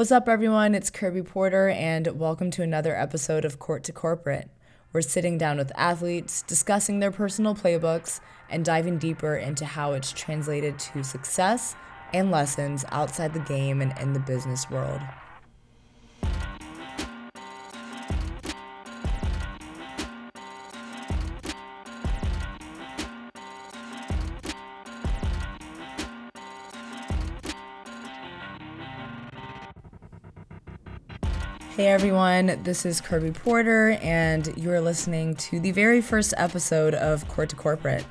What's up, everyone? It's Kirby Porter, and welcome to another episode of Court to Corporate. We're sitting down with athletes, discussing their personal playbooks, and diving deeper into how it's translated to success and lessons outside the game and in the business world. Hey everyone, this is Kirby Porter, and you're listening to the very first episode of Court to Corporate.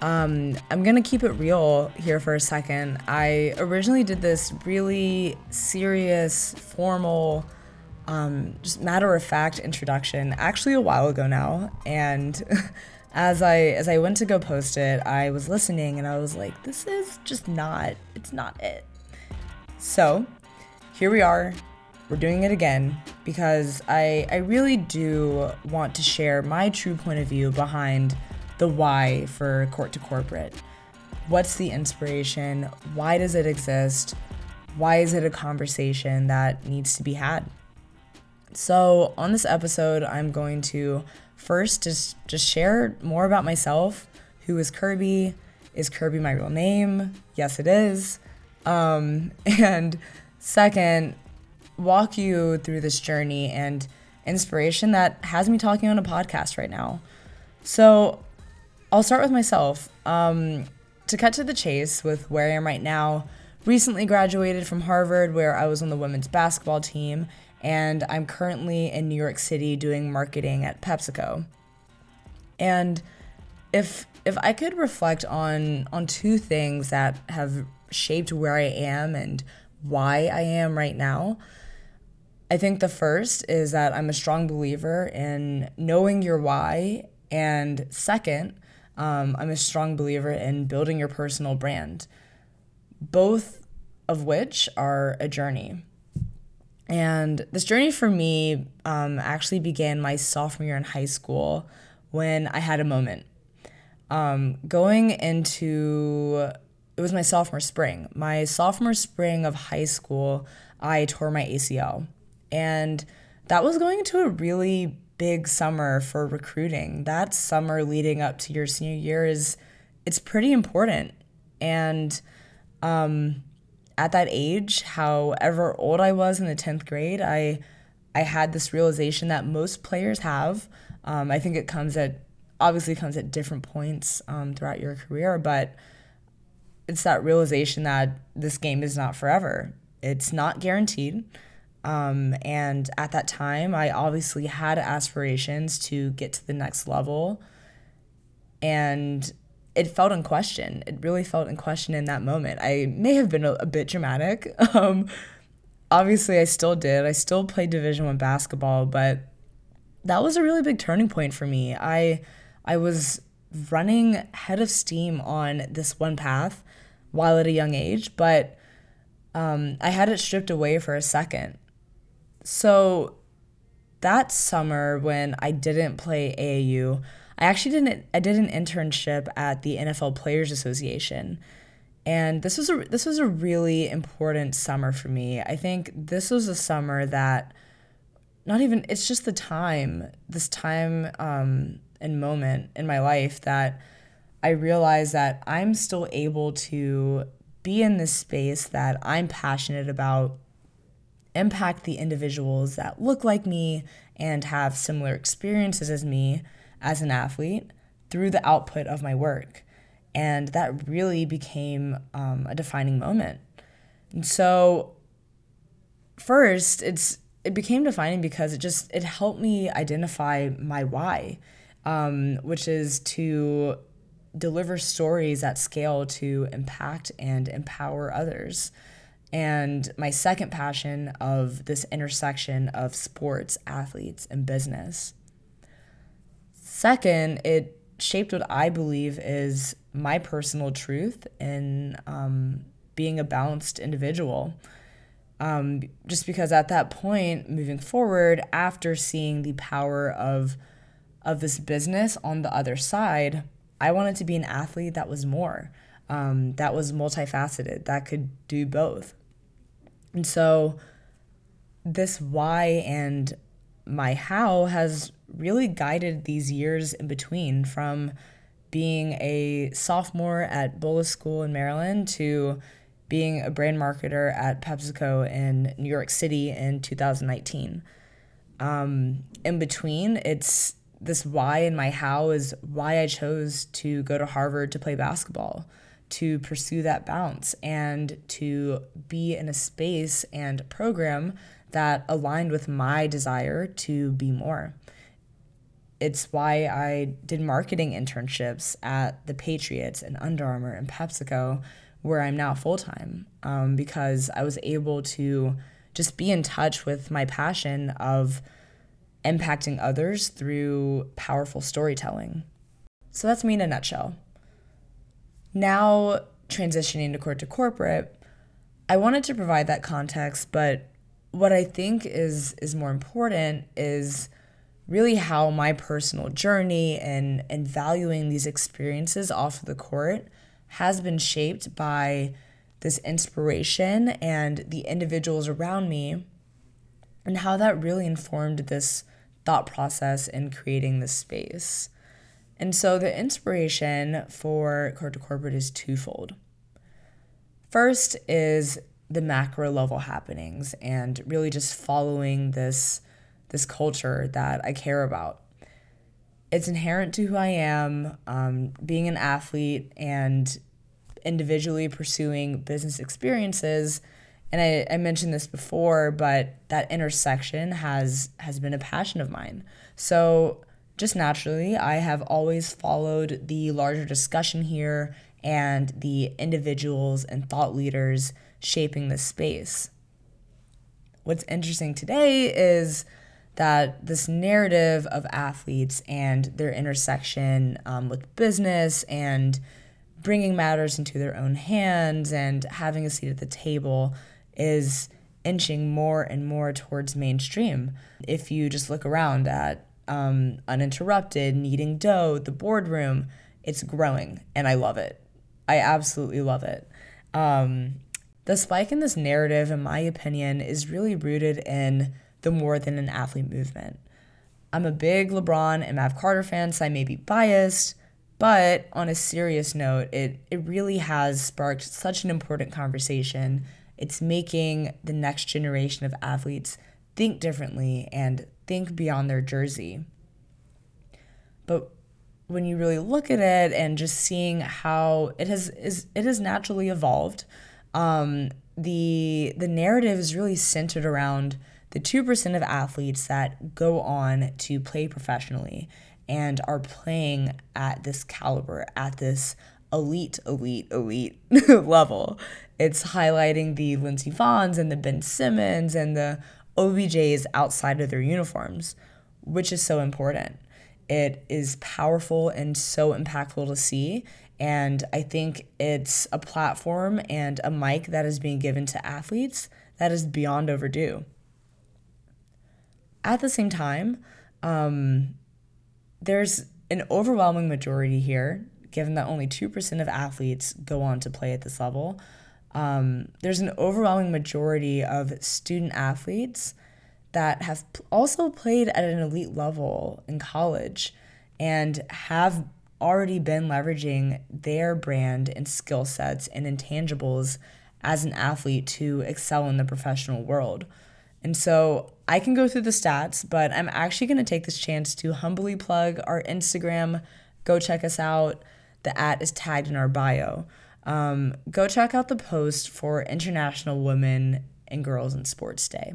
Um, I'm gonna keep it real here for a second. I originally did this really serious, formal, um, just matter of fact introduction actually a while ago now, and as I as I went to go post it, I was listening and I was like, this is just not, it's not it. So here we are we're doing it again because I, I really do want to share my true point of view behind the why for Court to Corporate. What's the inspiration? Why does it exist? Why is it a conversation that needs to be had? So, on this episode, I'm going to first just, just share more about myself. Who is Kirby? Is Kirby my real name? Yes, it is. Um, and second, walk you through this journey and inspiration that has me talking on a podcast right now. So I'll start with myself. Um, to cut to the chase with where I am right now, recently graduated from Harvard, where I was on the women's basketball team, and I'm currently in New York City doing marketing at PepsiCo. And if if I could reflect on on two things that have shaped where I am and why I am right now, I think the first is that I'm a strong believer in knowing your why. And second, um, I'm a strong believer in building your personal brand, both of which are a journey. And this journey for me um, actually began my sophomore year in high school when I had a moment. Um, going into, it was my sophomore spring. My sophomore spring of high school, I tore my ACL. And that was going into a really big summer for recruiting. That summer leading up to your senior year is it's pretty important. And um, at that age, however old I was in the 10th grade, I I had this realization that most players have. Um, I think it comes at obviously comes at different points um, throughout your career, but it's that realization that this game is not forever. It's not guaranteed. Um, and at that time, I obviously had aspirations to get to the next level. And it felt in question. It really felt in question in that moment. I may have been a, a bit dramatic. Um, obviously, I still did. I still played Division One basketball, but that was a really big turning point for me. I I was running head of steam on this one path while at a young age, but um, I had it stripped away for a second. So that summer when I didn't play AAU, I actually didn't I did an internship at the NFL Players Association. And this was a this was a really important summer for me. I think this was a summer that not even it's just the time, this time um, and moment in my life that I realized that I'm still able to be in this space that I'm passionate about impact the individuals that look like me and have similar experiences as me as an athlete through the output of my work. And that really became um, a defining moment. And so, first, it's it became defining because it just it helped me identify my why, um, which is to deliver stories at scale to impact and empower others and my second passion of this intersection of sports, athletes, and business. Second, it shaped what I believe is my personal truth in um, being a balanced individual. Um, just because at that point, moving forward, after seeing the power of of this business on the other side, I wanted to be an athlete that was more, um, that was multifaceted, that could do both. And so this why and my how has really guided these years in between from being a sophomore at Bullis School in Maryland to being a brand marketer at PepsiCo in New York City in 2019. Um, in between, it's this why and my how is why I chose to go to Harvard to play basketball, to pursue that bounce, and to be in a space and program that aligned with my desire to be more. It's why I did marketing internships at the Patriots and Under Armour and PepsiCo, where I'm now full time, um, because I was able to just be in touch with my passion of impacting others through powerful storytelling. So that's me in a nutshell. Now, transitioning to court to corporate, I wanted to provide that context, but what I think is is more important is really how my personal journey and and valuing these experiences off of the court has been shaped by this inspiration and the individuals around me and how that really informed this thought process in creating this space. And so the inspiration for Court to Corporate is twofold. First is the macro level happenings and really just following this this culture that I care about. It's inherent to who I am, um, being an athlete and individually pursuing business experiences. And I, I mentioned this before, but that intersection has has been a passion of mine. So just naturally, I have always followed the larger discussion here and the individuals and thought leaders shaping this space. What's interesting today is that this narrative of athletes and their intersection um, with business and bringing matters into their own hands and having a seat at the table is inching more and more towards mainstream. If you just look around at um, Uninterrupted, Kneading Dough, the boardroom, it's growing and I love it. I absolutely love it. Um, the spike in this narrative, in my opinion, is really rooted in the more than an athlete movement. I'm a big LeBron and Mav Carter fan, so I may be biased, but on a serious note, it, it really has sparked such an important conversation. It's making the next generation of athletes think differently and think beyond their jersey. But when you really look at it and just seeing how it has is it has naturally evolved um, the the narrative is really centered around the 2% of athletes that go on to play professionally and are playing at this caliber, at this elite, elite, elite level. It's highlighting the Lindsey Vonns and the Ben Simmons and the OBJs outside of their uniforms, which is so important. It is powerful and so impactful to see. And I think it's a platform and a mic that is being given to athletes that is beyond overdue. At the same time, um, there's an overwhelming majority here, given that only 2% of athletes go on to play at this level. Um, there's an overwhelming majority of student athletes that have also played at an elite level in college and have already been leveraging their brand and skill sets and intangibles as an athlete to excel in the professional world. And so I can go through the stats, but I'm actually going to take this chance to humbly plug our Instagram. Go check us out. The at is tagged in our bio. Um, go check out the post for International Women and Girls in Sports Day.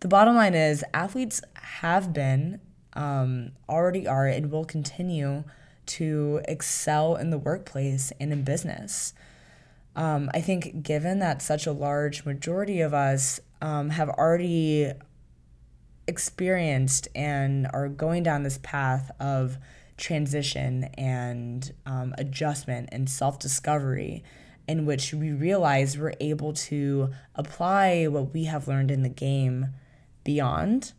The bottom line is athletes have been um, already are and will continue to excel in the workplace and in business. Um, I think, given that such a large majority of us um, have already experienced and are going down this path of transition and um, adjustment and self discovery, in which we realize we're able to apply what we have learned in the game beyond.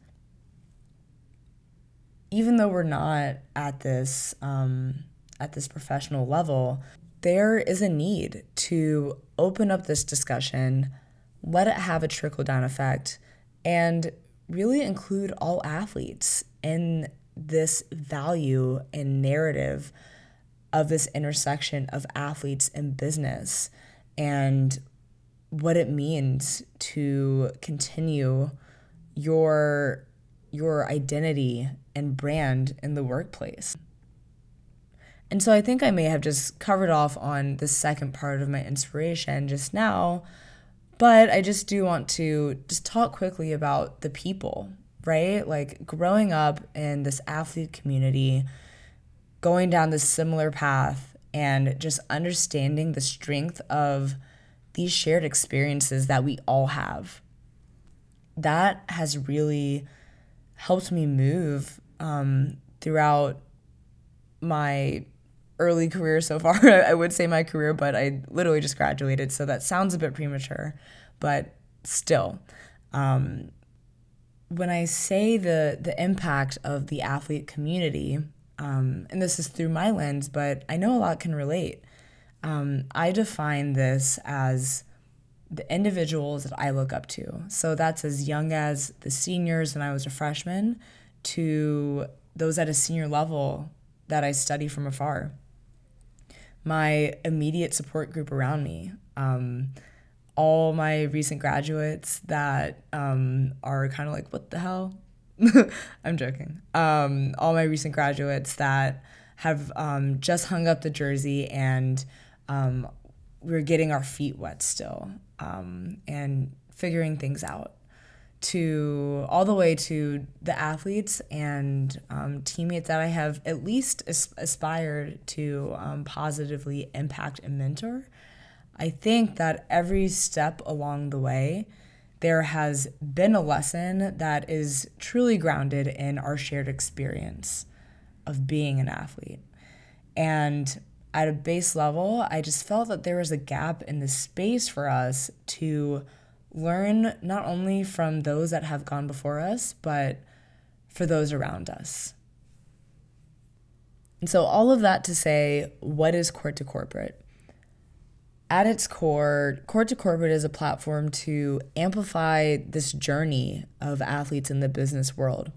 Even though we're not at this um, at this professional level, there is a need to open up this discussion, let it have a trickle down effect, and really include all athletes in this value and narrative of this intersection of athletes and business and what it means to continue your your identity and brand in the workplace. And so I think I may have just covered off on the second part of my inspiration just now, but I just do want to just talk quickly about the people, right? Like growing up in this athlete community, going down this similar path and just understanding the strength of these shared experiences that we all have. That has really helped me move um, throughout my early career so far. I would say my career, but I literally just graduated, so that sounds a bit premature, but still. Um, when I say the the impact of the athlete community, um, and this is through my lens, but I know a lot can relate. Um, I define this as the individuals that I look up to. So that's as young as the seniors when I was a freshman to those at a senior level that I study from afar. My immediate support group around me, um, all my recent graduates that um, are kind of like, what the hell? I'm joking. Um, all my recent graduates that have um, just hung up the jersey and um, we're getting our feet wet still um, and figuring things out to all the way to the athletes and um, teammates that I have at least as- aspired to um, positively impact and mentor. I think that every step along the way, there has been a lesson that is truly grounded in our shared experience of being an athlete. And at a base level, I just felt that there was a gap in the space for us to learn not only from those that have gone before us, but for those around us. And so, all of that to say, what is Court to Corporate? At its core, Court to Corporate is a platform to amplify this journey of athletes in the business world.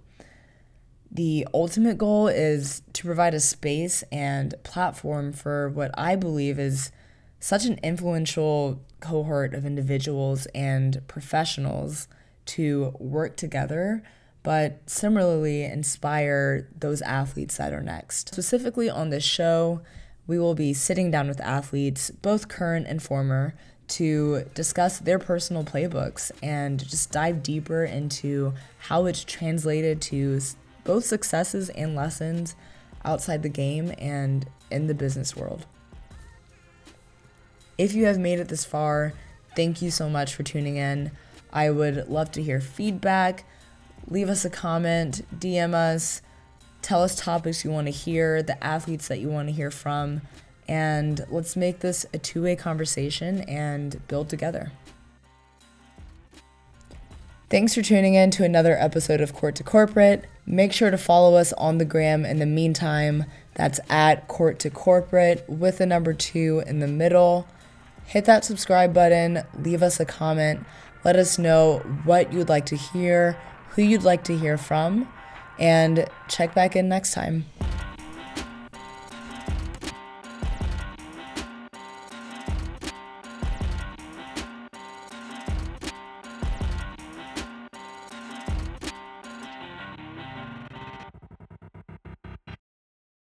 The ultimate goal is to provide a space and platform for what I believe is such an influential cohort of individuals and professionals to work together, but similarly inspire those athletes that are next. Specifically on this show, we will be sitting down with athletes, both current and former, to discuss their personal playbooks and just dive deeper into how it's translated to both successes and lessons outside the game and in the business world. If you have made it this far, thank you so much for tuning in. I would love to hear feedback. Leave us a comment, DM us, tell us topics you want to hear, the athletes that you want to hear from, and let's make this a two way conversation and build together. Thanks for tuning in to another episode of Court to Corporate. Make sure to follow us on the gram in the meantime. That's at Court to Corporate with the number two in the middle. Hit that subscribe button, leave us a comment, let us know what you'd like to hear, who you'd like to hear from, and check back in next time.